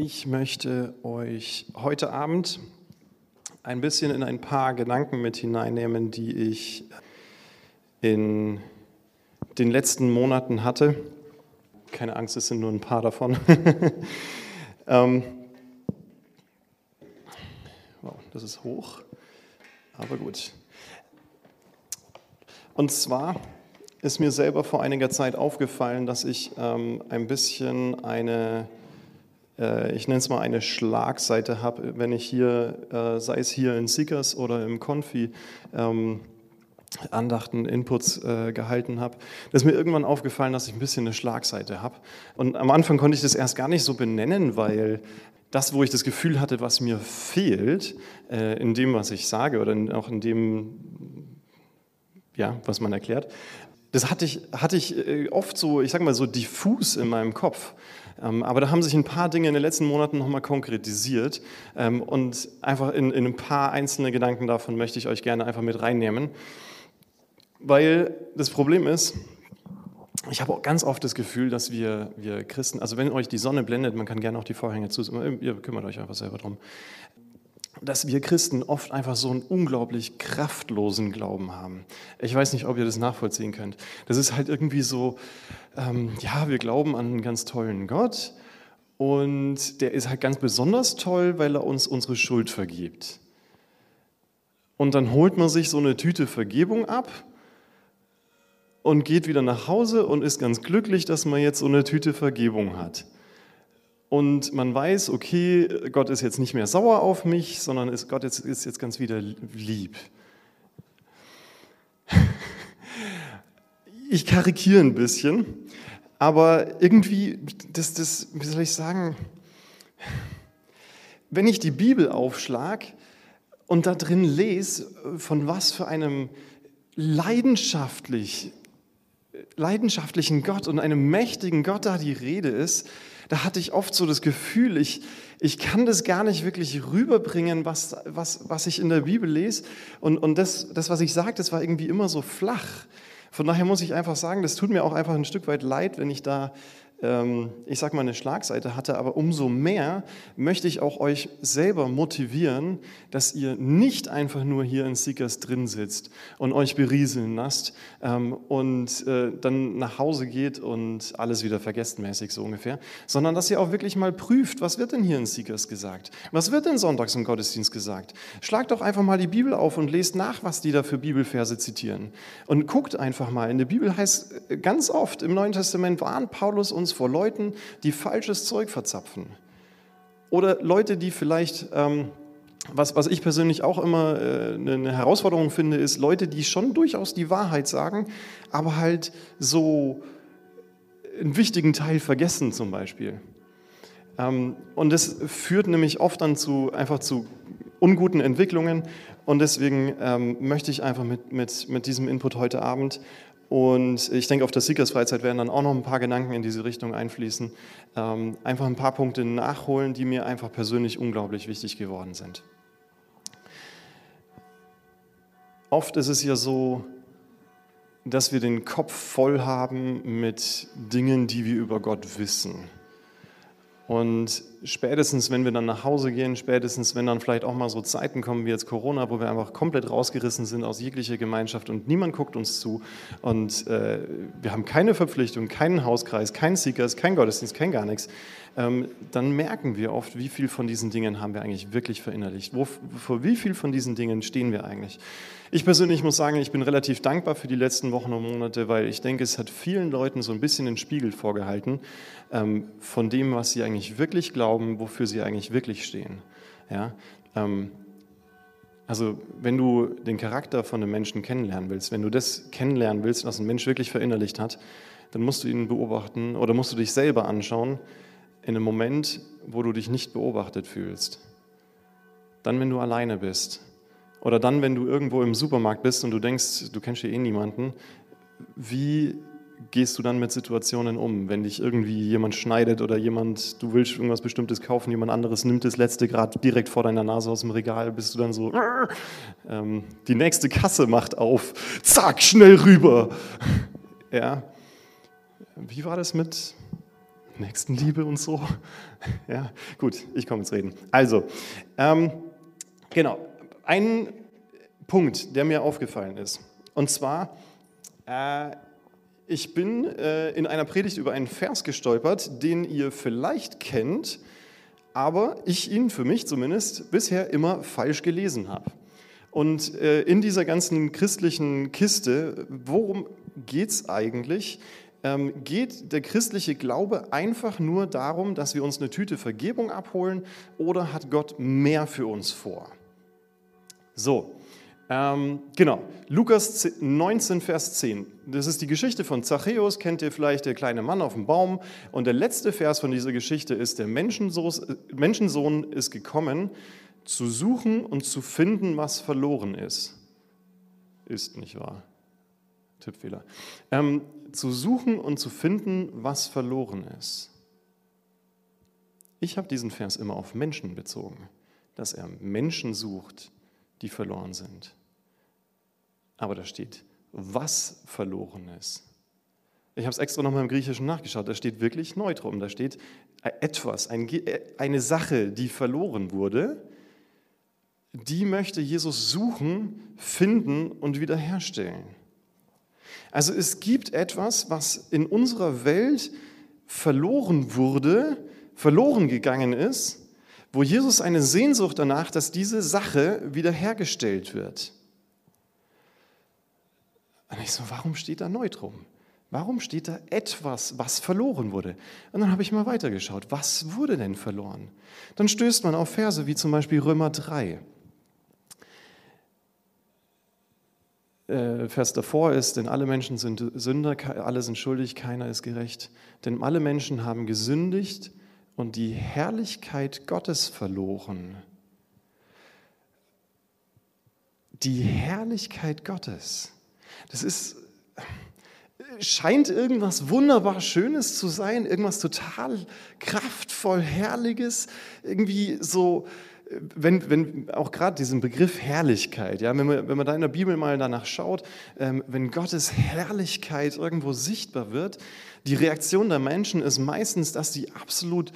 Ich möchte euch heute Abend ein bisschen in ein paar Gedanken mit hineinnehmen, die ich in den letzten Monaten hatte. Keine Angst, es sind nur ein paar davon. ähm, wow, das ist hoch, aber gut. Und zwar ist mir selber vor einiger Zeit aufgefallen, dass ich ähm, ein bisschen eine, ich nenne es mal eine Schlagseite habe, wenn ich hier, äh, sei es hier in Seekers oder im Konfi, ähm, Andachten, Inputs äh, gehalten habe, ist mir irgendwann aufgefallen, dass ich ein bisschen eine Schlagseite habe. Und am Anfang konnte ich das erst gar nicht so benennen, weil das, wo ich das Gefühl hatte, was mir fehlt, äh, in dem, was ich sage oder auch in dem, ja, was man erklärt, das hatte ich, hatte ich äh, oft so, ich sage mal so diffus in meinem Kopf. Ähm, aber da haben sich ein paar Dinge in den letzten Monaten nochmal konkretisiert. Ähm, und einfach in, in ein paar einzelne Gedanken davon möchte ich euch gerne einfach mit reinnehmen. Weil das Problem ist, ich habe auch ganz oft das Gefühl, dass wir, wir Christen, also wenn euch die Sonne blendet, man kann gerne auch die Vorhänge zu, ihr kümmert euch einfach selber drum, dass wir Christen oft einfach so einen unglaublich kraftlosen Glauben haben. Ich weiß nicht, ob ihr das nachvollziehen könnt. Das ist halt irgendwie so, ähm, ja, wir glauben an einen ganz tollen Gott und der ist halt ganz besonders toll, weil er uns unsere Schuld vergibt. Und dann holt man sich so eine Tüte Vergebung ab und geht wieder nach Hause und ist ganz glücklich, dass man jetzt so eine Tüte Vergebung hat und man weiß, okay, Gott ist jetzt nicht mehr sauer auf mich, sondern ist, Gott ist, ist jetzt ganz wieder lieb. Ich karikiere ein bisschen, aber irgendwie, das, das, wie soll ich sagen, wenn ich die Bibel aufschlag und da drin lese, von was für einem leidenschaftlich, leidenschaftlichen Gott und einem mächtigen Gott da die Rede ist, da hatte ich oft so das Gefühl, ich, ich kann das gar nicht wirklich rüberbringen, was, was, was ich in der Bibel lese. Und, und das, das, was ich sage, das war irgendwie immer so flach. Von daher muss ich einfach sagen, das tut mir auch einfach ein Stück weit leid, wenn ich da ich sag mal, eine Schlagseite hatte, aber umso mehr möchte ich auch euch selber motivieren, dass ihr nicht einfach nur hier in Seekers drin sitzt und euch berieseln lasst ähm, und äh, dann nach Hause geht und alles wieder vergesst mäßig so ungefähr, sondern dass ihr auch wirklich mal prüft, was wird denn hier in Seekers gesagt? Was wird denn sonntags im Gottesdienst gesagt? Schlagt doch einfach mal die Bibel auf und lest nach, was die da für Bibelverse zitieren. Und guckt einfach mal. In der Bibel heißt äh, ganz oft im Neuen Testament warnt Paulus uns uns vor Leuten, die falsches Zeug verzapfen. Oder Leute, die vielleicht, ähm, was, was ich persönlich auch immer äh, eine Herausforderung finde, ist Leute, die schon durchaus die Wahrheit sagen, aber halt so einen wichtigen Teil vergessen zum Beispiel. Ähm, und das führt nämlich oft dann zu, einfach zu unguten Entwicklungen. Und deswegen ähm, möchte ich einfach mit, mit, mit diesem Input heute Abend und ich denke, auf der Seekers-Freizeit werden dann auch noch ein paar Gedanken in diese Richtung einfließen. Ähm, einfach ein paar Punkte nachholen, die mir einfach persönlich unglaublich wichtig geworden sind. Oft ist es ja so, dass wir den Kopf voll haben mit Dingen, die wir über Gott wissen. Und spätestens, wenn wir dann nach Hause gehen, spätestens, wenn dann vielleicht auch mal so Zeiten kommen wie jetzt Corona, wo wir einfach komplett rausgerissen sind aus jeglicher Gemeinschaft und niemand guckt uns zu und äh, wir haben keine Verpflichtung, keinen Hauskreis, keinen Seekers, kein Gottesdienst, kein gar nichts, ähm, dann merken wir oft, wie viel von diesen Dingen haben wir eigentlich wirklich verinnerlicht. Wo, vor wie viel von diesen Dingen stehen wir eigentlich? Ich persönlich muss sagen, ich bin relativ dankbar für die letzten Wochen und Monate, weil ich denke, es hat vielen Leuten so ein bisschen den Spiegel vorgehalten ähm, von dem, was sie eigentlich wirklich glauben, wofür sie eigentlich wirklich stehen. Ja? Ähm, also wenn du den Charakter von einem Menschen kennenlernen willst, wenn du das kennenlernen willst, was ein Mensch wirklich verinnerlicht hat, dann musst du ihn beobachten oder musst du dich selber anschauen in einem Moment, wo du dich nicht beobachtet fühlst. Dann, wenn du alleine bist oder dann, wenn du irgendwo im Supermarkt bist und du denkst, du kennst hier eh niemanden, wie gehst du dann mit Situationen um, wenn dich irgendwie jemand schneidet oder jemand, du willst irgendwas Bestimmtes kaufen, jemand anderes nimmt das letzte gerade direkt vor deiner Nase aus dem Regal, bist du dann so, ähm, die nächste Kasse macht auf, zack, schnell rüber. Ja. Wie war das mit, Nächstenliebe und so. Ja, gut, ich komme ins Reden. Also, ähm, genau, ein Punkt, der mir aufgefallen ist. Und zwar, äh, ich bin äh, in einer Predigt über einen Vers gestolpert, den ihr vielleicht kennt, aber ich ihn für mich zumindest bisher immer falsch gelesen habe. Und äh, in dieser ganzen christlichen Kiste, worum geht es eigentlich? Ähm, geht der christliche Glaube einfach nur darum, dass wir uns eine Tüte Vergebung abholen oder hat Gott mehr für uns vor? So, ähm, genau, Lukas 19, Vers 10. Das ist die Geschichte von Zachäus, kennt ihr vielleicht, der kleine Mann auf dem Baum. Und der letzte Vers von dieser Geschichte ist, der Menschensohn ist gekommen, zu suchen und zu finden, was verloren ist. Ist nicht wahr? Tippfehler. Ähm, zu suchen und zu finden, was verloren ist. Ich habe diesen Vers immer auf Menschen bezogen, dass er Menschen sucht, die verloren sind. Aber da steht, was verloren ist. Ich habe es extra nochmal im Griechischen nachgeschaut. Da steht wirklich Neutrum. Da steht etwas, eine Sache, die verloren wurde, die möchte Jesus suchen, finden und wiederherstellen. Also es gibt etwas, was in unserer Welt verloren wurde, verloren gegangen ist, wo Jesus eine Sehnsucht danach, dass diese Sache wiederhergestellt wird. Und ich so, warum steht da Neutrum? Warum steht da etwas, was verloren wurde? Und dann habe ich mal weitergeschaut, was wurde denn verloren? Dann stößt man auf Verse wie zum Beispiel Römer 3. Äh, Vers davor ist, denn alle Menschen sind Sünder, alle sind schuldig, keiner ist gerecht. Denn alle Menschen haben gesündigt und die Herrlichkeit Gottes verloren. Die Herrlichkeit Gottes. Das ist, scheint irgendwas wunderbar Schönes zu sein, irgendwas total kraftvoll, Herrliches, irgendwie so, wenn, wenn auch gerade diesen Begriff Herrlichkeit, ja, wenn man, wenn man da in der Bibel mal danach schaut, ähm, wenn Gottes Herrlichkeit irgendwo sichtbar wird, die Reaktion der Menschen ist meistens, dass sie absolut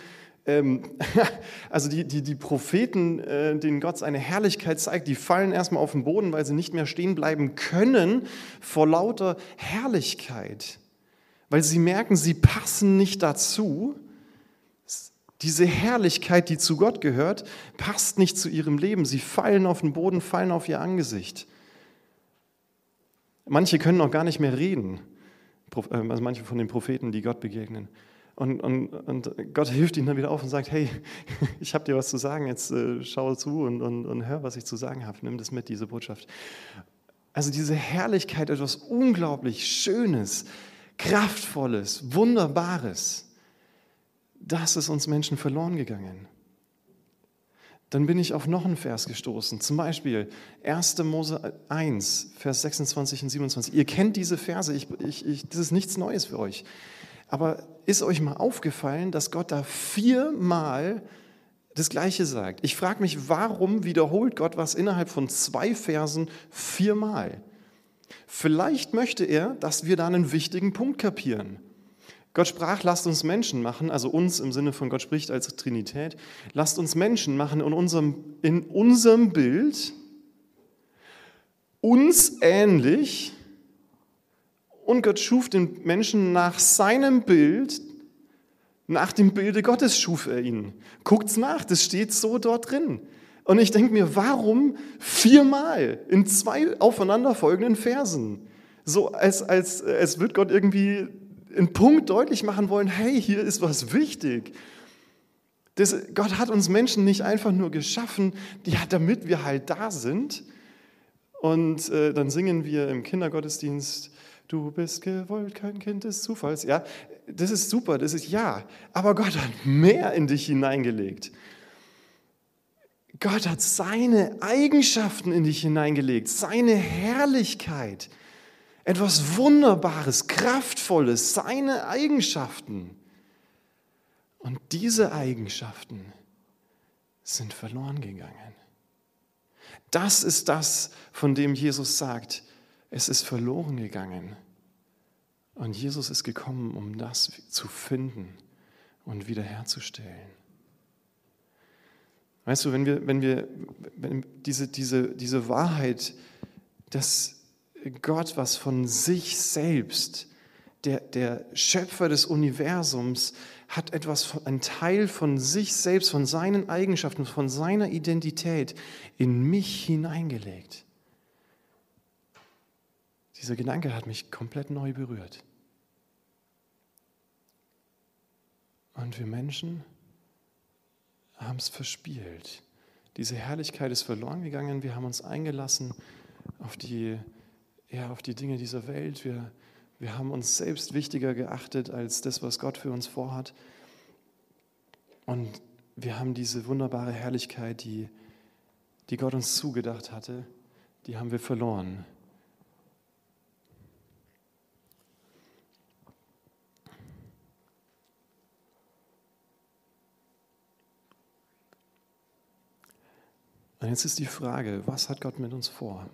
ähm, also die, die, die Propheten, äh, denen Gott seine Herrlichkeit zeigt, die fallen erstmal auf den Boden, weil sie nicht mehr stehen bleiben können vor lauter Herrlichkeit. Weil sie merken, sie passen nicht dazu. Diese Herrlichkeit, die zu Gott gehört, passt nicht zu ihrem Leben. Sie fallen auf den Boden, fallen auf ihr Angesicht. Manche können auch gar nicht mehr reden, äh, also manche von den Propheten, die Gott begegnen. Und, und, und Gott hilft ihnen dann wieder auf und sagt, hey, ich habe dir was zu sagen, jetzt äh, schau zu und, und, und hör, was ich zu sagen habe. Nimm das mit, diese Botschaft. Also diese Herrlichkeit, etwas unglaublich Schönes, Kraftvolles, Wunderbares, das ist uns Menschen verloren gegangen. Dann bin ich auf noch einen Vers gestoßen, zum Beispiel 1. Mose 1, Vers 26 und 27. Ihr kennt diese Verse, ich, ich, ich, das ist nichts Neues für euch. Aber ist euch mal aufgefallen, dass Gott da viermal das Gleiche sagt? Ich frage mich, warum wiederholt Gott was innerhalb von zwei Versen viermal? Vielleicht möchte er, dass wir da einen wichtigen Punkt kapieren. Gott sprach, lasst uns Menschen machen, also uns im Sinne von Gott spricht als Trinität, lasst uns Menschen machen in unserem, in unserem Bild, uns ähnlich, und Gott schuf den Menschen nach seinem Bild, nach dem Bilde Gottes schuf er ihn. Guckt's nach, das steht so dort drin. Und ich denke mir, warum viermal in zwei aufeinanderfolgenden Versen? So als, als, als wird Gott irgendwie einen Punkt deutlich machen wollen, hey, hier ist was wichtig. Das, Gott hat uns Menschen nicht einfach nur geschaffen, ja, damit wir halt da sind. Und äh, dann singen wir im Kindergottesdienst, Du bist gewollt, kein Kind des Zufalls. Ja, das ist super, das ist ja. Aber Gott hat mehr in dich hineingelegt. Gott hat seine Eigenschaften in dich hineingelegt, seine Herrlichkeit. Etwas Wunderbares, Kraftvolles, seine Eigenschaften. Und diese Eigenschaften sind verloren gegangen. Das ist das, von dem Jesus sagt, es ist verloren gegangen. Und Jesus ist gekommen, um das zu finden und wiederherzustellen. Weißt du, wenn wir, wenn wir wenn diese, diese, diese Wahrheit, dass Gott was von sich selbst, der, der Schöpfer des Universums, hat etwas, ein Teil von sich selbst, von seinen Eigenschaften, von seiner Identität in mich hineingelegt. Dieser Gedanke hat mich komplett neu berührt. Und wir Menschen haben es verspielt. Diese Herrlichkeit ist verloren gegangen. Wir haben uns eingelassen auf die, ja, auf die Dinge dieser Welt. Wir, wir haben uns selbst wichtiger geachtet als das, was Gott für uns vorhat. Und wir haben diese wunderbare Herrlichkeit, die, die Gott uns zugedacht hatte, die haben wir verloren. Und jetzt ist die Frage, was hat Gott mit uns vor?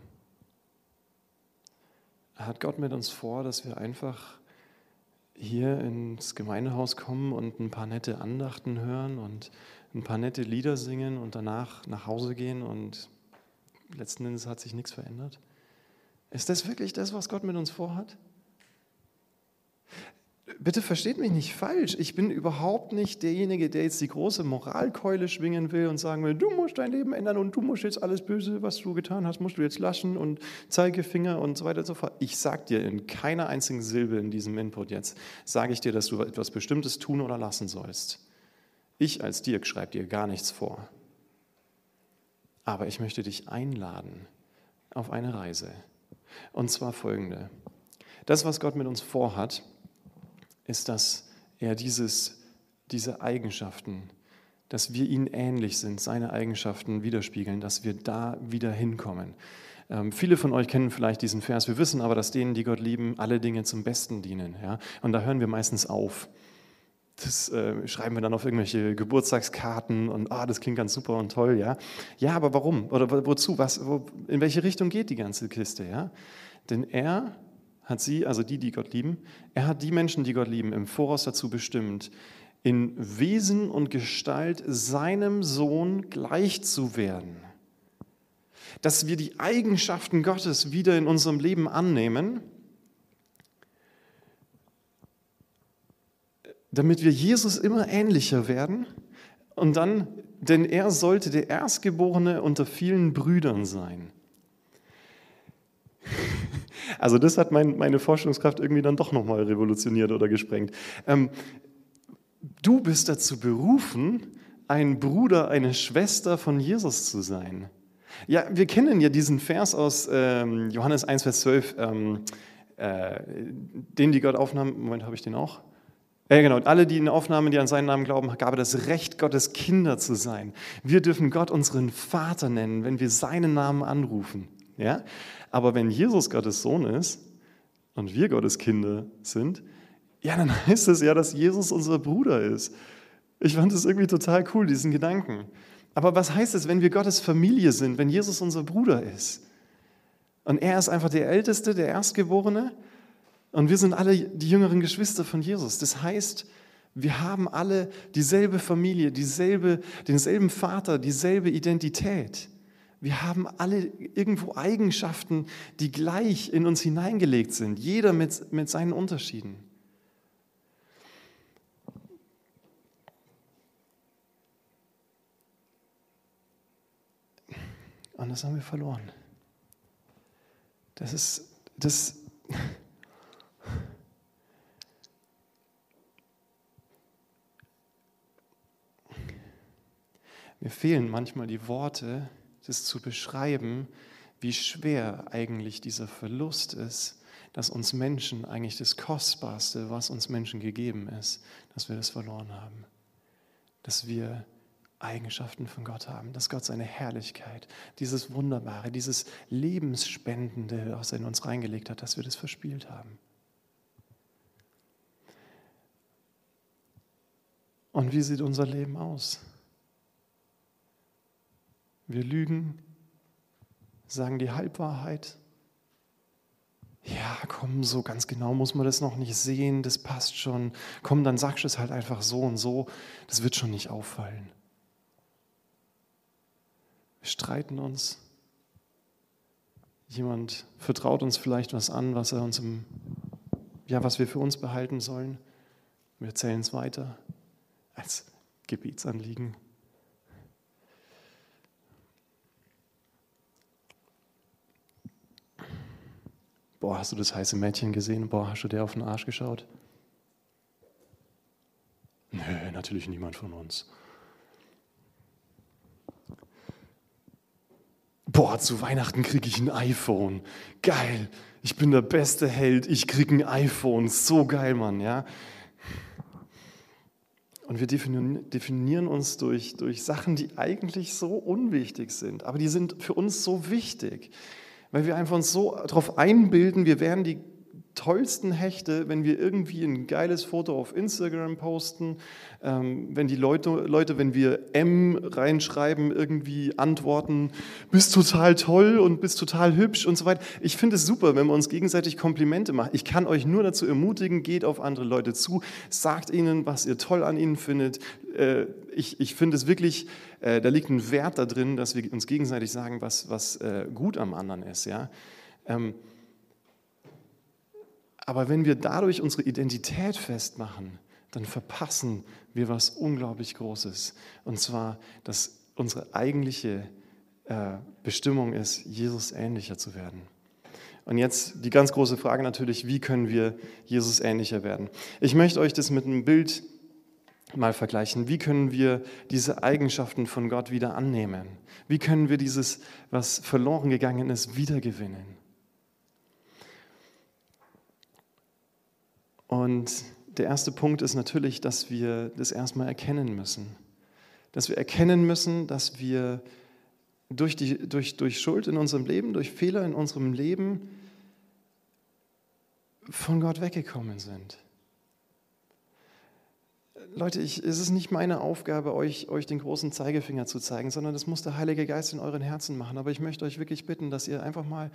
Hat Gott mit uns vor, dass wir einfach hier ins Gemeindehaus kommen und ein paar nette Andachten hören und ein paar nette Lieder singen und danach nach Hause gehen und letzten Endes hat sich nichts verändert? Ist das wirklich das, was Gott mit uns vorhat? Bitte versteht mich nicht falsch. Ich bin überhaupt nicht derjenige, der jetzt die große Moralkeule schwingen will und sagen will, du musst dein Leben ändern und du musst jetzt alles Böse, was du getan hast, musst du jetzt laschen und Zeigefinger und so weiter und so fort. Ich sage dir in keiner einzigen Silbe in diesem Input jetzt, sage ich dir, dass du etwas Bestimmtes tun oder lassen sollst. Ich als Dirk schreibe dir gar nichts vor. Aber ich möchte dich einladen auf eine Reise. Und zwar folgende. Das, was Gott mit uns vorhat, ist, dass er dieses, diese Eigenschaften, dass wir ihm ähnlich sind, seine Eigenschaften widerspiegeln, dass wir da wieder hinkommen. Ähm, viele von euch kennen vielleicht diesen Vers. Wir wissen aber, dass denen, die Gott lieben, alle Dinge zum Besten dienen. Ja? Und da hören wir meistens auf. Das äh, schreiben wir dann auf irgendwelche Geburtstagskarten und ah, das klingt ganz super und toll, ja. Ja, aber warum? Oder wozu? Was, wo, in welche Richtung geht die ganze Kiste, ja? Denn er hat sie, also die, die Gott lieben, er hat die Menschen, die Gott lieben, im Voraus dazu bestimmt, in Wesen und Gestalt seinem Sohn gleich zu werden. Dass wir die Eigenschaften Gottes wieder in unserem Leben annehmen, damit wir Jesus immer ähnlicher werden und dann, denn er sollte der Erstgeborene unter vielen Brüdern sein. Also das hat mein, meine Forschungskraft irgendwie dann doch nochmal revolutioniert oder gesprengt. Ähm, du bist dazu berufen, ein Bruder, eine Schwester von Jesus zu sein. Ja, wir kennen ja diesen Vers aus ähm, Johannes 1, Vers 12, ähm, äh, den die Gott aufnahm. Moment, habe ich den auch? Ja, genau. Alle, die ihn aufnahmen, die an seinen Namen glauben, gab er das Recht, Gottes Kinder zu sein. Wir dürfen Gott unseren Vater nennen, wenn wir seinen Namen anrufen. Ja? Aber wenn Jesus Gottes Sohn ist und wir Gottes Kinder sind, ja, dann heißt es ja, dass Jesus unser Bruder ist. Ich fand das irgendwie total cool, diesen Gedanken. Aber was heißt es, wenn wir Gottes Familie sind, wenn Jesus unser Bruder ist? Und er ist einfach der Älteste, der Erstgeborene und wir sind alle die jüngeren Geschwister von Jesus. Das heißt, wir haben alle dieselbe Familie, dieselbe, denselben Vater, dieselbe Identität. Wir haben alle irgendwo Eigenschaften, die gleich in uns hineingelegt sind, jeder mit, mit seinen Unterschieden. Und das haben wir verloren. Das ist, das, mir fehlen manchmal die Worte, das zu beschreiben, wie schwer eigentlich dieser Verlust ist, dass uns Menschen eigentlich das Kostbarste, was uns Menschen gegeben ist, dass wir das verloren haben. Dass wir Eigenschaften von Gott haben, dass Gott seine Herrlichkeit, dieses Wunderbare, dieses Lebensspendende, was er in uns reingelegt hat, dass wir das verspielt haben. Und wie sieht unser Leben aus? Wir lügen, sagen die Halbwahrheit, ja, komm, so ganz genau muss man das noch nicht sehen, das passt schon. Komm, dann sagst du es halt einfach so und so, das wird schon nicht auffallen. Wir streiten uns. Jemand vertraut uns vielleicht was an, was er uns im, ja, was wir für uns behalten sollen. Wir erzählen es weiter als Gebetsanliegen. Boah, hast du das heiße Mädchen gesehen? Boah, hast du der auf den Arsch geschaut? Nö, natürlich niemand von uns. Boah, zu Weihnachten kriege ich ein iPhone. Geil. Ich bin der beste Held. Ich kriege ein iPhone. So geil, Mann, ja. Und wir definieren uns durch, durch Sachen, die eigentlich so unwichtig sind, aber die sind für uns so wichtig weil wir einfach uns so darauf einbilden, wir wären die tollsten Hechte, wenn wir irgendwie ein geiles Foto auf Instagram posten, ähm, wenn die Leute, Leute, wenn wir M reinschreiben, irgendwie antworten, bist total toll und bist total hübsch und so weiter. Ich finde es super, wenn wir uns gegenseitig Komplimente machen. Ich kann euch nur dazu ermutigen, geht auf andere Leute zu, sagt ihnen, was ihr toll an ihnen findet. Äh, ich, ich finde es wirklich, äh, da liegt ein Wert da drin, dass wir uns gegenseitig sagen, was, was äh, gut am anderen ist. Ja? Ähm, aber wenn wir dadurch unsere Identität festmachen, dann verpassen wir was unglaublich Großes. Und zwar, dass unsere eigentliche äh, Bestimmung ist, Jesus ähnlicher zu werden. Und jetzt die ganz große Frage natürlich, wie können wir Jesus ähnlicher werden? Ich möchte euch das mit einem Bild mal vergleichen. Wie können wir diese Eigenschaften von Gott wieder annehmen? Wie können wir dieses, was verloren gegangen ist, wiedergewinnen? Und der erste Punkt ist natürlich, dass wir das erstmal erkennen müssen. Dass wir erkennen müssen, dass wir durch, die, durch, durch Schuld in unserem Leben, durch Fehler in unserem Leben von Gott weggekommen sind. Leute, ich, es ist nicht meine Aufgabe, euch, euch den großen Zeigefinger zu zeigen, sondern das muss der Heilige Geist in euren Herzen machen. Aber ich möchte euch wirklich bitten, dass ihr einfach mal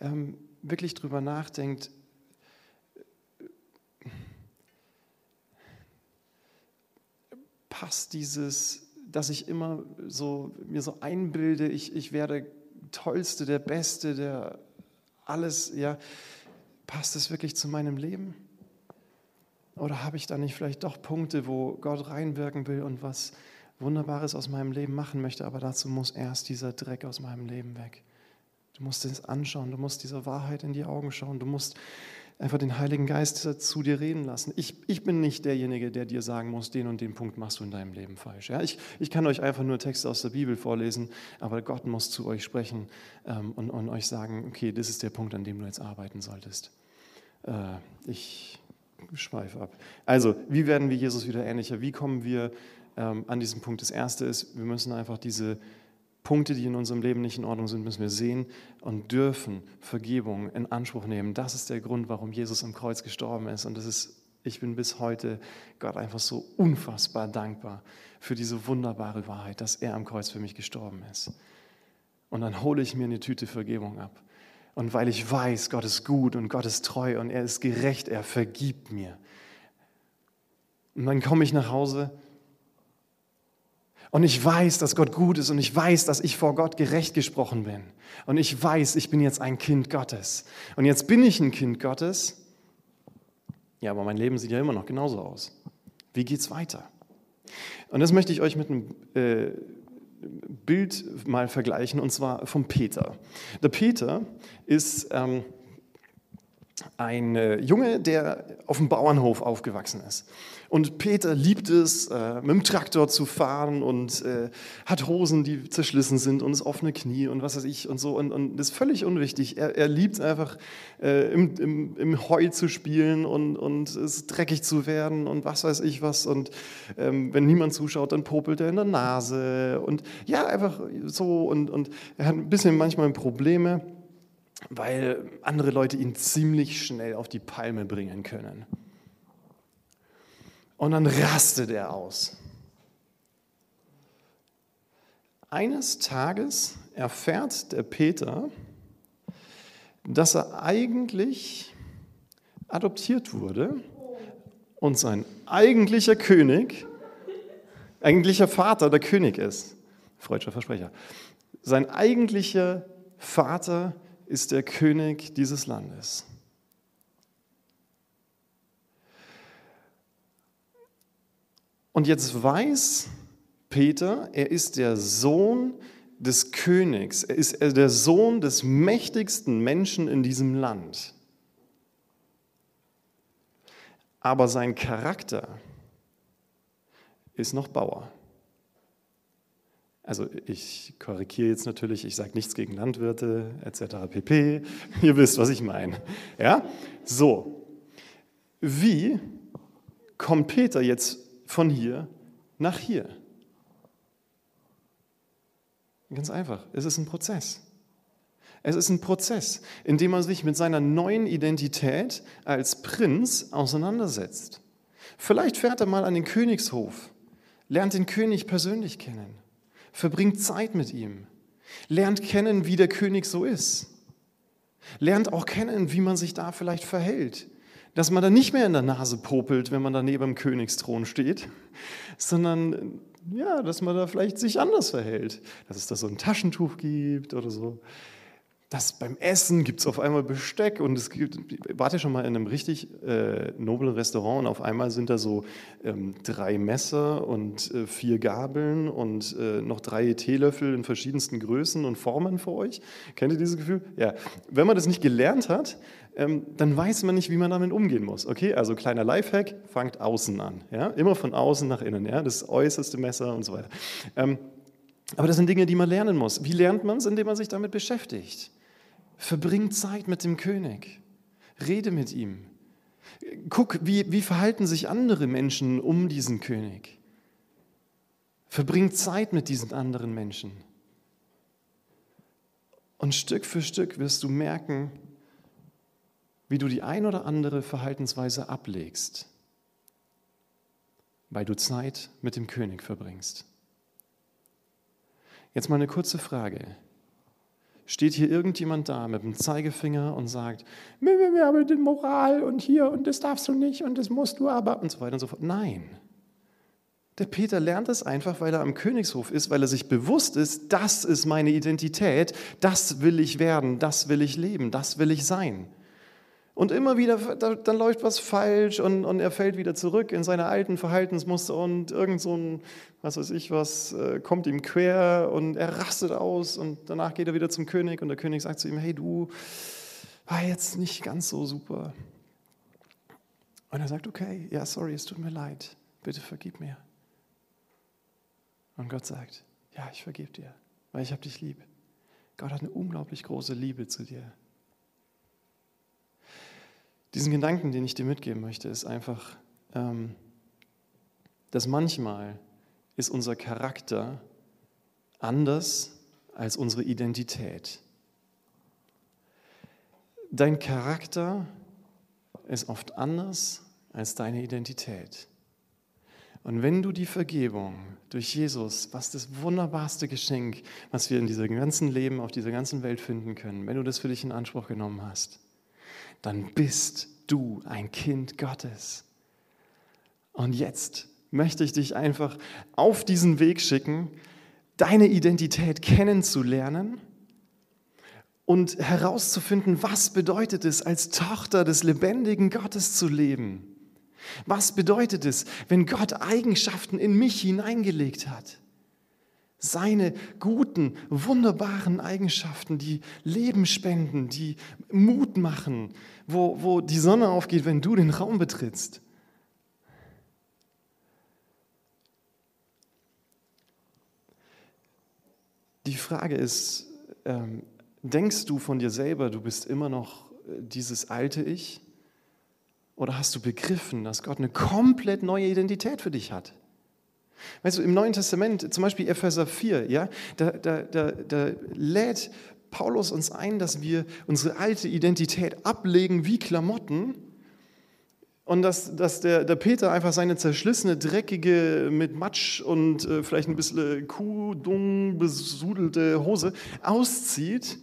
ähm, wirklich drüber nachdenkt, passt dieses, dass ich immer so mir so einbilde, ich, ich werde tollste, der Beste, der alles, ja, passt es wirklich zu meinem Leben? Oder habe ich da nicht vielleicht doch Punkte, wo Gott reinwirken will und was Wunderbares aus meinem Leben machen möchte, aber dazu muss erst dieser Dreck aus meinem Leben weg. Du musst es anschauen, du musst dieser Wahrheit in die Augen schauen, du musst einfach den Heiligen Geist zu dir reden lassen. Ich, ich bin nicht derjenige, der dir sagen muss, den und den Punkt machst du in deinem Leben falsch. Ja, ich, ich kann euch einfach nur Texte aus der Bibel vorlesen, aber Gott muss zu euch sprechen ähm, und, und, euch sagen, okay, das ist der Punkt, an dem du jetzt arbeiten solltest. Äh, ich schweife ab. Also, wie werden wir Jesus wieder ähnlicher? Wie kommen wir ähm, an diesen Punkt? Das Erste ist, wir müssen einfach diese Punkte, die in unserem Leben nicht in Ordnung sind, müssen wir sehen und dürfen Vergebung in Anspruch nehmen. Das ist der Grund, warum Jesus am Kreuz gestorben ist. Und das ist, ich bin bis heute Gott einfach so unfassbar dankbar für diese wunderbare Wahrheit, dass er am Kreuz für mich gestorben ist. Und dann hole ich mir eine Tüte Vergebung ab. Und weil ich weiß, Gott ist gut und Gott ist treu und er ist gerecht, er vergibt mir. Und dann komme ich nach Hause und ich weiß, dass Gott gut ist und ich weiß, dass ich vor Gott gerecht gesprochen bin. Und ich weiß, ich bin jetzt ein Kind Gottes. Und jetzt bin ich ein Kind Gottes. Ja, aber mein Leben sieht ja immer noch genauso aus. Wie geht's weiter? Und das möchte ich euch mit einem äh, Bild mal vergleichen, und zwar vom Peter. Der Peter ist ähm, ein äh, Junge, der auf dem Bauernhof aufgewachsen ist. Und Peter liebt es, äh, mit dem Traktor zu fahren und äh, hat Hosen, die zerschlissen sind und das offene Knie und was weiß ich und so. Und, und das ist völlig unwichtig. Er, er liebt einfach, äh, im, im, im, Heu zu spielen und, und es dreckig zu werden und was weiß ich was. Und ähm, wenn niemand zuschaut, dann popelt er in der Nase. Und ja, einfach so. Und, und er hat ein bisschen manchmal Probleme, weil andere Leute ihn ziemlich schnell auf die Palme bringen können. Und dann rastet er aus. Eines Tages erfährt der Peter, dass er eigentlich adoptiert wurde und sein eigentlicher König, eigentlicher Vater der König ist. Freudscher Versprecher. Sein eigentlicher Vater ist der König dieses Landes. Und jetzt weiß Peter, er ist der Sohn des Königs, er ist der Sohn des mächtigsten Menschen in diesem Land. Aber sein Charakter ist noch Bauer. Also ich korrigiere jetzt natürlich, ich sage nichts gegen Landwirte etc. pp. Ihr wisst, was ich meine. Ja? So, wie kommt Peter jetzt von hier nach hier? Ganz einfach, es ist ein Prozess. Es ist ein Prozess, in dem man sich mit seiner neuen Identität als Prinz auseinandersetzt. Vielleicht fährt er mal an den Königshof, lernt den König persönlich kennen verbringt Zeit mit ihm, lernt kennen, wie der König so ist, lernt auch kennen, wie man sich da vielleicht verhält, dass man da nicht mehr in der Nase popelt, wenn man da neben dem Königsthron steht, sondern ja, dass man da vielleicht sich anders verhält, dass es da so ein Taschentuch gibt oder so dass beim Essen gibt es auf einmal Besteck und es gibt, wart ihr schon mal in einem richtig äh, noblen Restaurant und auf einmal sind da so ähm, drei Messer und äh, vier Gabeln und äh, noch drei Teelöffel in verschiedensten Größen und Formen für euch. Kennt ihr dieses Gefühl? Ja. Wenn man das nicht gelernt hat, ähm, dann weiß man nicht, wie man damit umgehen muss. Okay, also kleiner Lifehack, fangt außen an. Ja? Immer von außen nach innen, ja? das äußerste Messer und so weiter. Ähm, aber das sind Dinge, die man lernen muss. Wie lernt man es? Indem man sich damit beschäftigt. Verbring Zeit mit dem König. Rede mit ihm. Guck, wie, wie verhalten sich andere Menschen um diesen König. Verbring Zeit mit diesen anderen Menschen. Und Stück für Stück wirst du merken, wie du die ein oder andere Verhaltensweise ablegst, weil du Zeit mit dem König verbringst. Jetzt mal eine kurze Frage steht hier irgendjemand da mit dem Zeigefinger und sagt, wir haben die Moral und hier und das darfst du nicht und das musst du aber und so weiter und so fort. Nein. Der Peter lernt es einfach, weil er am Königshof ist, weil er sich bewusst ist, das ist meine Identität, das will ich werden, das will ich leben, das will ich sein. Und immer wieder, dann läuft was falsch und, und er fällt wieder zurück in seine alten Verhaltensmuster und irgend so ein, was weiß ich was, äh, kommt ihm quer und er rastet aus und danach geht er wieder zum König und der König sagt zu ihm, hey du, war jetzt nicht ganz so super. Und er sagt, okay, ja, sorry, es tut mir leid, bitte vergib mir. Und Gott sagt, ja, ich vergebe dir, weil ich habe dich lieb. Gott hat eine unglaublich große Liebe zu dir. Diesen Gedanken, den ich dir mitgeben möchte, ist einfach, ähm, dass manchmal ist unser Charakter anders als unsere Identität. Dein Charakter ist oft anders als deine Identität. Und wenn du die Vergebung durch Jesus, was das wunderbarste Geschenk, was wir in diesem ganzen Leben, auf dieser ganzen Welt finden können, wenn du das für dich in Anspruch genommen hast, dann bist du ein Kind Gottes. Und jetzt möchte ich dich einfach auf diesen Weg schicken, deine Identität kennenzulernen und herauszufinden, was bedeutet es, als Tochter des lebendigen Gottes zu leben. Was bedeutet es, wenn Gott Eigenschaften in mich hineingelegt hat? Seine guten, wunderbaren Eigenschaften, die Leben spenden, die Mut machen, wo, wo die Sonne aufgeht, wenn du den Raum betrittst. Die Frage ist, ähm, denkst du von dir selber, du bist immer noch äh, dieses alte Ich? Oder hast du begriffen, dass Gott eine komplett neue Identität für dich hat? Weißt du, im Neuen Testament, zum Beispiel Epheser 4, ja, da, da, da, da lädt Paulus uns ein, dass wir unsere alte Identität ablegen wie Klamotten und dass, dass der, der Peter einfach seine zerschlissene, dreckige, mit Matsch und äh, vielleicht ein bisschen Kuhdung besudelte Hose auszieht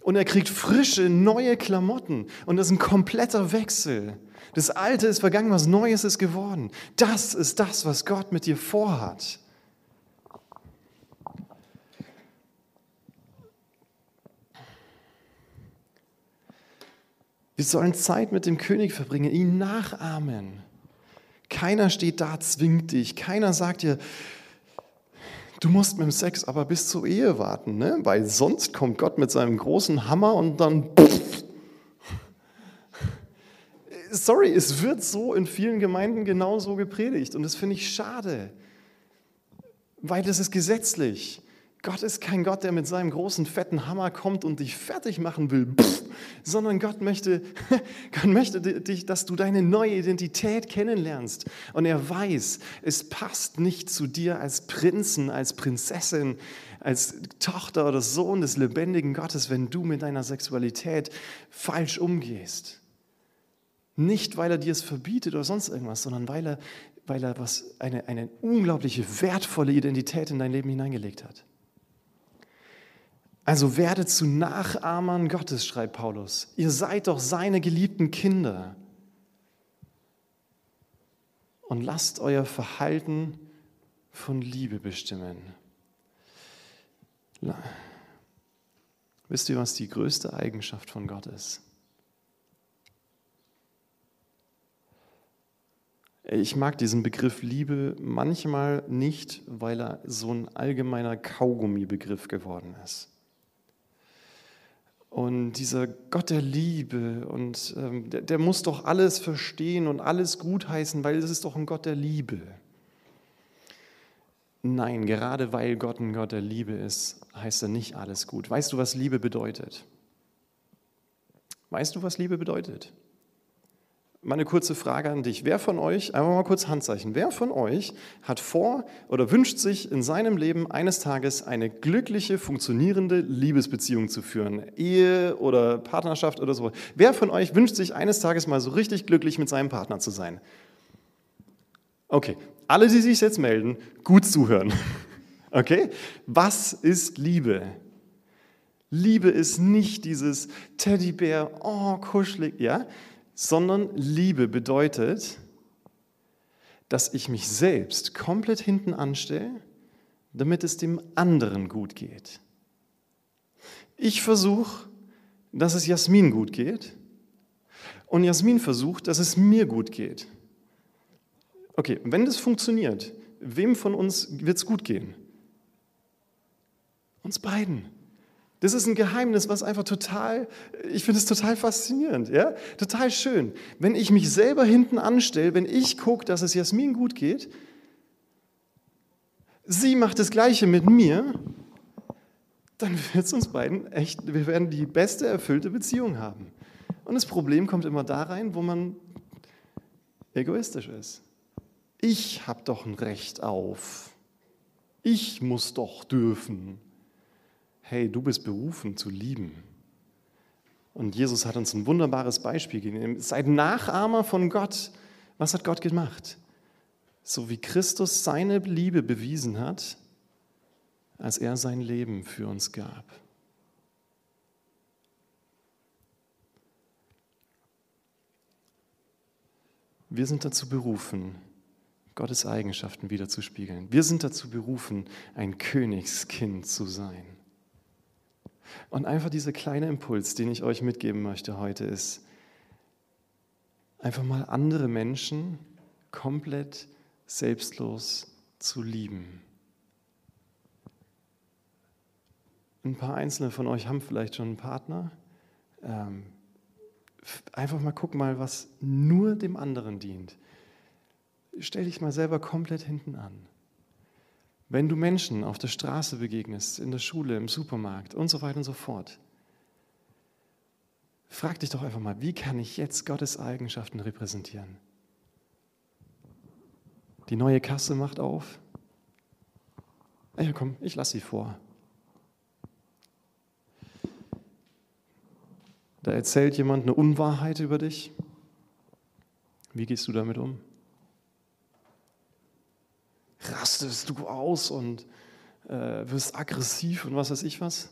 Und er kriegt frische, neue Klamotten. Und das ist ein kompletter Wechsel. Das Alte ist vergangen, was Neues ist geworden. Das ist das, was Gott mit dir vorhat. Wir sollen Zeit mit dem König verbringen, ihn nachahmen. Keiner steht da, zwingt dich. Keiner sagt dir, du musst mit dem Sex aber bis zur Ehe warten, ne? weil sonst kommt Gott mit seinem großen Hammer und dann... Pff. Sorry, es wird so in vielen Gemeinden genauso gepredigt und das finde ich schade, weil das ist gesetzlich. Gott ist kein Gott, der mit seinem großen, fetten Hammer kommt und dich fertig machen will, Pff, sondern Gott möchte, Gott möchte dich, dass du deine neue Identität kennenlernst. Und er weiß, es passt nicht zu dir als Prinzen, als Prinzessin, als Tochter oder Sohn des lebendigen Gottes, wenn du mit deiner Sexualität falsch umgehst. Nicht, weil er dir es verbietet oder sonst irgendwas, sondern weil er, weil er was, eine, eine unglaubliche, wertvolle Identität in dein Leben hineingelegt hat. Also werdet zu Nachahmern Gottes, schreibt Paulus. Ihr seid doch seine geliebten Kinder. Und lasst euer Verhalten von Liebe bestimmen. Wisst ihr, was die größte Eigenschaft von Gott ist? Ich mag diesen Begriff Liebe manchmal nicht, weil er so ein allgemeiner Kaugummibegriff geworden ist. Und dieser Gott der Liebe, und ähm, der, der muss doch alles verstehen und alles gutheißen, weil es ist doch ein Gott der Liebe. Nein, gerade weil Gott ein Gott der Liebe ist, heißt er nicht alles gut. Weißt du, was Liebe bedeutet? Weißt du, was Liebe bedeutet? Meine kurze Frage an dich. Wer von euch, einfach mal kurz Handzeichen, wer von euch hat vor oder wünscht sich in seinem Leben eines Tages eine glückliche, funktionierende Liebesbeziehung zu führen? Ehe oder Partnerschaft oder so. Wer von euch wünscht sich eines Tages mal so richtig glücklich mit seinem Partner zu sein? Okay, alle, die sich jetzt melden, gut zuhören. Okay, was ist Liebe? Liebe ist nicht dieses Teddybär, oh, kuschelig, ja? Sondern Liebe bedeutet, dass ich mich selbst komplett hinten anstelle, damit es dem anderen gut geht. Ich versuche, dass es Jasmin gut geht und Jasmin versucht, dass es mir gut geht. Okay, wenn das funktioniert, wem von uns wird es gut gehen? Uns beiden. Das ist ein Geheimnis, was einfach total, ich finde es total faszinierend, ja? total schön. Wenn ich mich selber hinten anstelle, wenn ich gucke, dass es Jasmin gut geht, sie macht das Gleiche mit mir, dann wird es uns beiden echt, wir werden die beste erfüllte Beziehung haben. Und das Problem kommt immer da rein, wo man egoistisch ist. Ich habe doch ein Recht auf. Ich muss doch dürfen hey, du bist berufen zu lieben. Und Jesus hat uns ein wunderbares Beispiel gegeben. Seid Nachahmer von Gott. Was hat Gott gemacht? So wie Christus seine Liebe bewiesen hat, als er sein Leben für uns gab. Wir sind dazu berufen, Gottes Eigenschaften wieder zu spiegeln. Wir sind dazu berufen, ein Königskind zu sein. Und einfach dieser kleine Impuls, den ich euch mitgeben möchte heute, ist, einfach mal andere Menschen komplett selbstlos zu lieben. Ein paar Einzelne von euch haben vielleicht schon einen Partner. Ähm, einfach mal guck mal, was nur dem anderen dient. Stell dich mal selber komplett hinten an. Wenn du Menschen auf der Straße begegnest, in der Schule, im Supermarkt und so weiter und so fort, frag dich doch einfach mal, wie kann ich jetzt Gottes Eigenschaften repräsentieren? Die neue Kasse macht auf. Ja, komm, ich lasse sie vor. Da erzählt jemand eine Unwahrheit über dich. Wie gehst du damit um? Rastest du aus und äh, wirst aggressiv und was weiß ich was?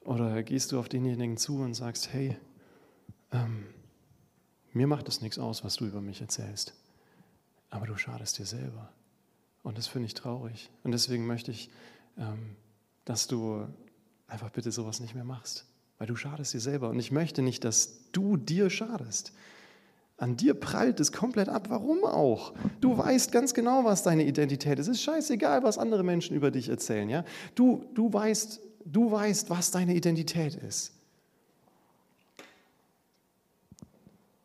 Oder gehst du auf denjenigen zu und sagst, hey, ähm, mir macht es nichts aus, was du über mich erzählst, aber du schadest dir selber. Und das finde ich traurig. Und deswegen möchte ich, ähm, dass du einfach bitte sowas nicht mehr machst, weil du schadest dir selber. Und ich möchte nicht, dass du dir schadest. An dir prallt es komplett ab. Warum auch? Du weißt ganz genau, was deine Identität ist. Es ist scheißegal, was andere Menschen über dich erzählen. Ja? Du, du, weißt, du weißt, was deine Identität ist.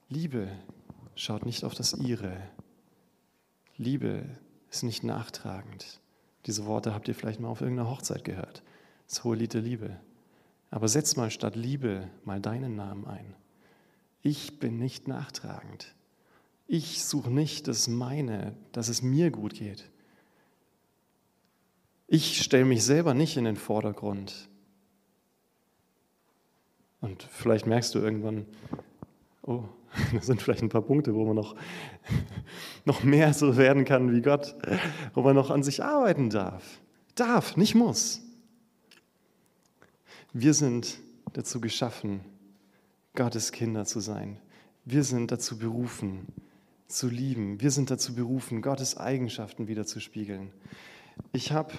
Liebe schaut nicht auf das Ihre. Liebe ist nicht nachtragend. Diese Worte habt ihr vielleicht mal auf irgendeiner Hochzeit gehört. Das hohe Lied der Liebe. Aber setz mal statt Liebe mal deinen Namen ein. Ich bin nicht nachtragend. Ich suche nicht das meine, dass es mir gut geht. Ich stelle mich selber nicht in den Vordergrund. Und vielleicht merkst du irgendwann, oh, das sind vielleicht ein paar Punkte, wo man noch, noch mehr so werden kann wie Gott, wo man noch an sich arbeiten darf. Darf, nicht muss. Wir sind dazu geschaffen, Gottes Kinder zu sein. Wir sind dazu berufen, zu lieben. Wir sind dazu berufen, Gottes Eigenschaften wieder zu spiegeln. Ich habe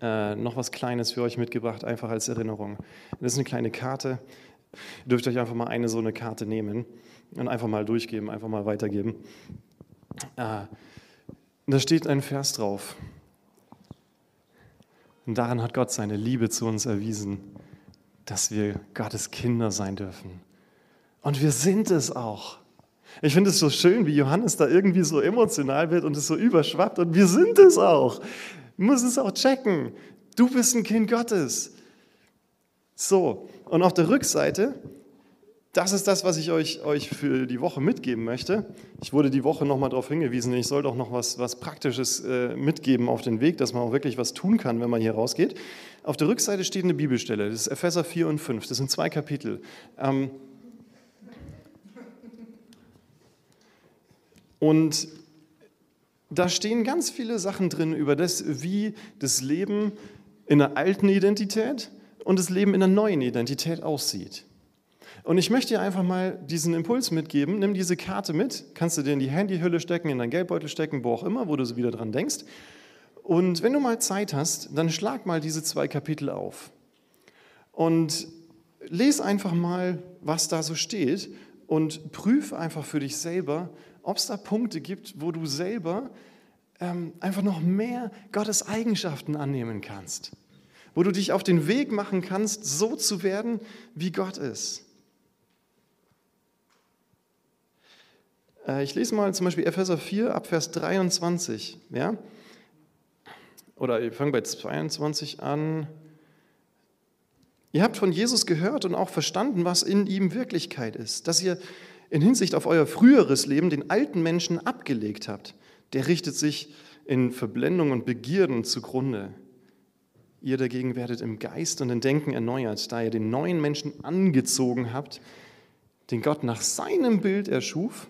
äh, noch was Kleines für euch mitgebracht, einfach als Erinnerung. Das ist eine kleine Karte. Ihr dürft euch einfach mal eine so eine Karte nehmen und einfach mal durchgeben, einfach mal weitergeben. Äh, da steht ein Vers drauf. Und daran hat Gott seine Liebe zu uns erwiesen, dass wir Gottes Kinder sein dürfen. Und wir sind es auch. Ich finde es so schön, wie Johannes da irgendwie so emotional wird und es so überschwappt. Und wir sind es auch. Du musst es auch checken. Du bist ein Kind Gottes. So, und auf der Rückseite das ist das, was ich euch, euch für die Woche mitgeben möchte. Ich wurde die Woche nochmal darauf hingewiesen, ich soll doch noch was, was Praktisches äh, mitgeben auf den Weg, dass man auch wirklich was tun kann, wenn man hier rausgeht. Auf der Rückseite steht eine Bibelstelle, das ist Epheser 4 und 5, das sind zwei Kapitel. Ähm und da stehen ganz viele Sachen drin über das, wie das Leben in der alten Identität und das Leben in der neuen Identität aussieht. Und ich möchte dir einfach mal diesen Impuls mitgeben. Nimm diese Karte mit, kannst du dir in die Handyhülle stecken, in deinen Geldbeutel stecken, wo auch immer, wo du so wieder dran denkst. Und wenn du mal Zeit hast, dann schlag mal diese zwei Kapitel auf. Und lese einfach mal, was da so steht und prüf einfach für dich selber, ob es da Punkte gibt, wo du selber ähm, einfach noch mehr Gottes Eigenschaften annehmen kannst. Wo du dich auf den Weg machen kannst, so zu werden, wie Gott ist. Ich lese mal zum Beispiel Epheser 4 ab Vers 23. Ja? Oder ich fange bei 22 an. Ihr habt von Jesus gehört und auch verstanden, was in ihm Wirklichkeit ist, dass ihr in Hinsicht auf euer früheres Leben den alten Menschen abgelegt habt. Der richtet sich in Verblendung und Begierden zugrunde. Ihr dagegen werdet im Geist und im Denken erneuert, da ihr den neuen Menschen angezogen habt, den Gott nach seinem Bild erschuf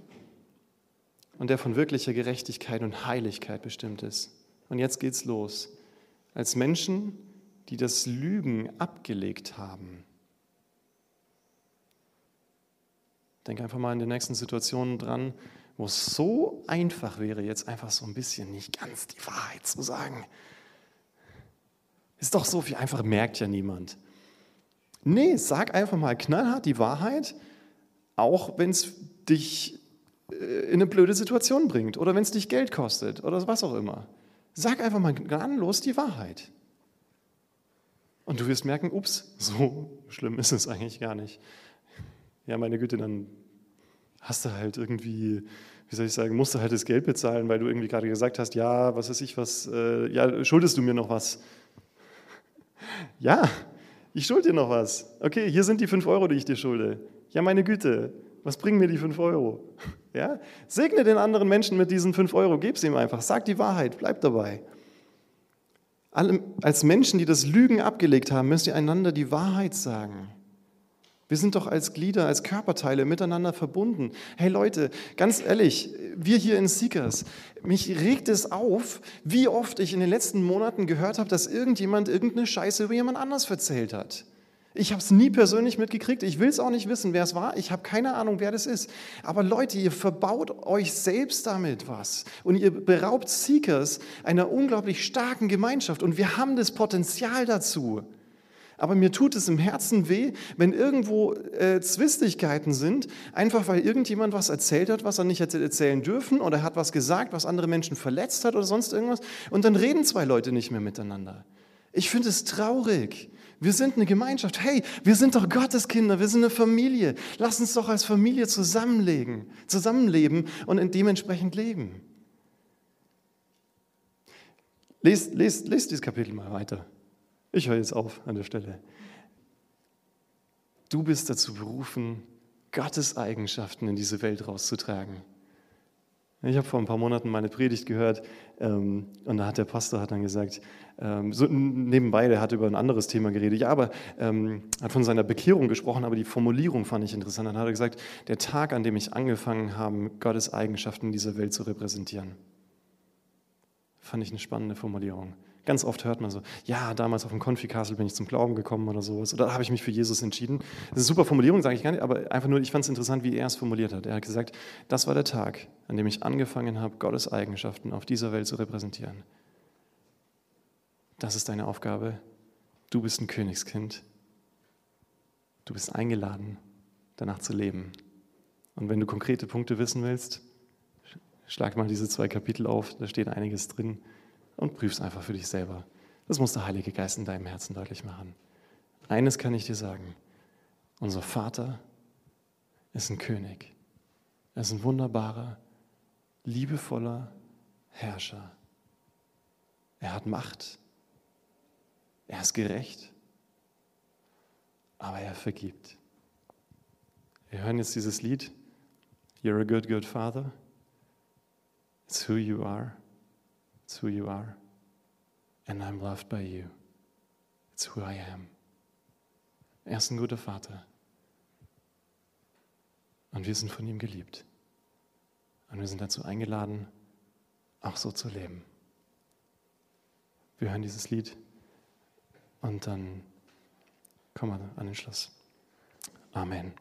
und der von wirklicher Gerechtigkeit und Heiligkeit bestimmt ist. Und jetzt geht's los. Als Menschen, die das Lügen abgelegt haben. Denk einfach mal in den nächsten Situationen dran, wo es so einfach wäre, jetzt einfach so ein bisschen nicht ganz die Wahrheit zu sagen. Ist doch so viel einfach, merkt ja niemand. Nee, sag einfach mal knallhart die Wahrheit, auch wenn es dich in eine blöde Situation bringt oder wenn es dich Geld kostet oder was auch immer. Sag einfach mal gnadenlos die Wahrheit. Und du wirst merken, ups, so schlimm ist es eigentlich gar nicht. Ja, meine Güte, dann hast du halt irgendwie, wie soll ich sagen, musst du halt das Geld bezahlen, weil du irgendwie gerade gesagt hast, ja, was weiß ich, was, äh, ja, schuldest du mir noch was? Ja, ich schulde dir noch was. Okay, hier sind die fünf Euro, die ich dir schulde. Ja, meine Güte, was bringen mir die fünf Euro? Ja? Segne den anderen Menschen mit diesen fünf Euro, gib sie ihm einfach, sag die Wahrheit, bleib dabei. Alle, als Menschen, die das Lügen abgelegt haben, müsst ihr einander die Wahrheit sagen. Wir sind doch als Glieder, als Körperteile miteinander verbunden. Hey Leute, ganz ehrlich, wir hier in Seekers, mich regt es auf, wie oft ich in den letzten Monaten gehört habe, dass irgendjemand irgendeine Scheiße über jemand anders erzählt hat. Ich habe es nie persönlich mitgekriegt. Ich will es auch nicht wissen, wer es war. Ich habe keine Ahnung, wer das ist. Aber Leute, ihr verbaut euch selbst damit was. Und ihr beraubt Seekers einer unglaublich starken Gemeinschaft. Und wir haben das Potenzial dazu. Aber mir tut es im Herzen weh, wenn irgendwo äh, Zwistigkeiten sind, einfach weil irgendjemand was erzählt hat, was er nicht hätte erzählen dürfen oder hat was gesagt, was andere Menschen verletzt hat oder sonst irgendwas. Und dann reden zwei Leute nicht mehr miteinander. Ich finde es traurig. Wir sind eine Gemeinschaft. Hey, wir sind doch Gottes Kinder. Wir sind eine Familie. Lass uns doch als Familie zusammenlegen, zusammenleben und dementsprechend leben. Lest, lest, lest dieses Kapitel mal weiter. Ich höre jetzt auf an der Stelle. Du bist dazu berufen, Gottes Eigenschaften in diese Welt rauszutragen. Ich habe vor ein paar Monaten meine Predigt gehört ähm, und da hat der Pastor hat dann gesagt, ähm, so nebenbei, der hat über ein anderes Thema geredet, ja, aber ähm, hat von seiner Bekehrung gesprochen, aber die Formulierung fand ich interessant. Dann hat er gesagt, der Tag, an dem ich angefangen habe, Gottes Eigenschaften in dieser Welt zu repräsentieren. Fand ich eine spannende Formulierung. Ganz oft hört man so, ja, damals auf dem Konfikastel bin ich zum Glauben gekommen oder sowas. Oder habe ich mich für Jesus entschieden. Das ist eine super Formulierung, sage ich gar nicht, aber einfach nur, ich fand es interessant, wie er es formuliert hat. Er hat gesagt, das war der Tag, an dem ich angefangen habe, Gottes Eigenschaften auf dieser Welt zu repräsentieren. Das ist deine Aufgabe. Du bist ein Königskind. Du bist eingeladen, danach zu leben. Und wenn du konkrete Punkte wissen willst, schlag mal diese zwei Kapitel auf, da steht einiges drin und prüf es einfach für dich selber. Das muss der Heilige Geist in deinem Herzen deutlich machen. Eines kann ich dir sagen, unser Vater ist ein König. Er ist ein wunderbarer, liebevoller Herrscher. Er hat Macht. Er ist gerecht. Aber er vergibt. Wir hören jetzt dieses Lied. You're a good, good father. It's who you are. It's who you are. And I'm loved by you. It's who I am. Er ist ein guter Vater. Und wir sind von ihm geliebt. Und wir sind dazu eingeladen, auch so zu leben. Wir hören dieses Lied und dann kommen wir an den Schluss. Amen.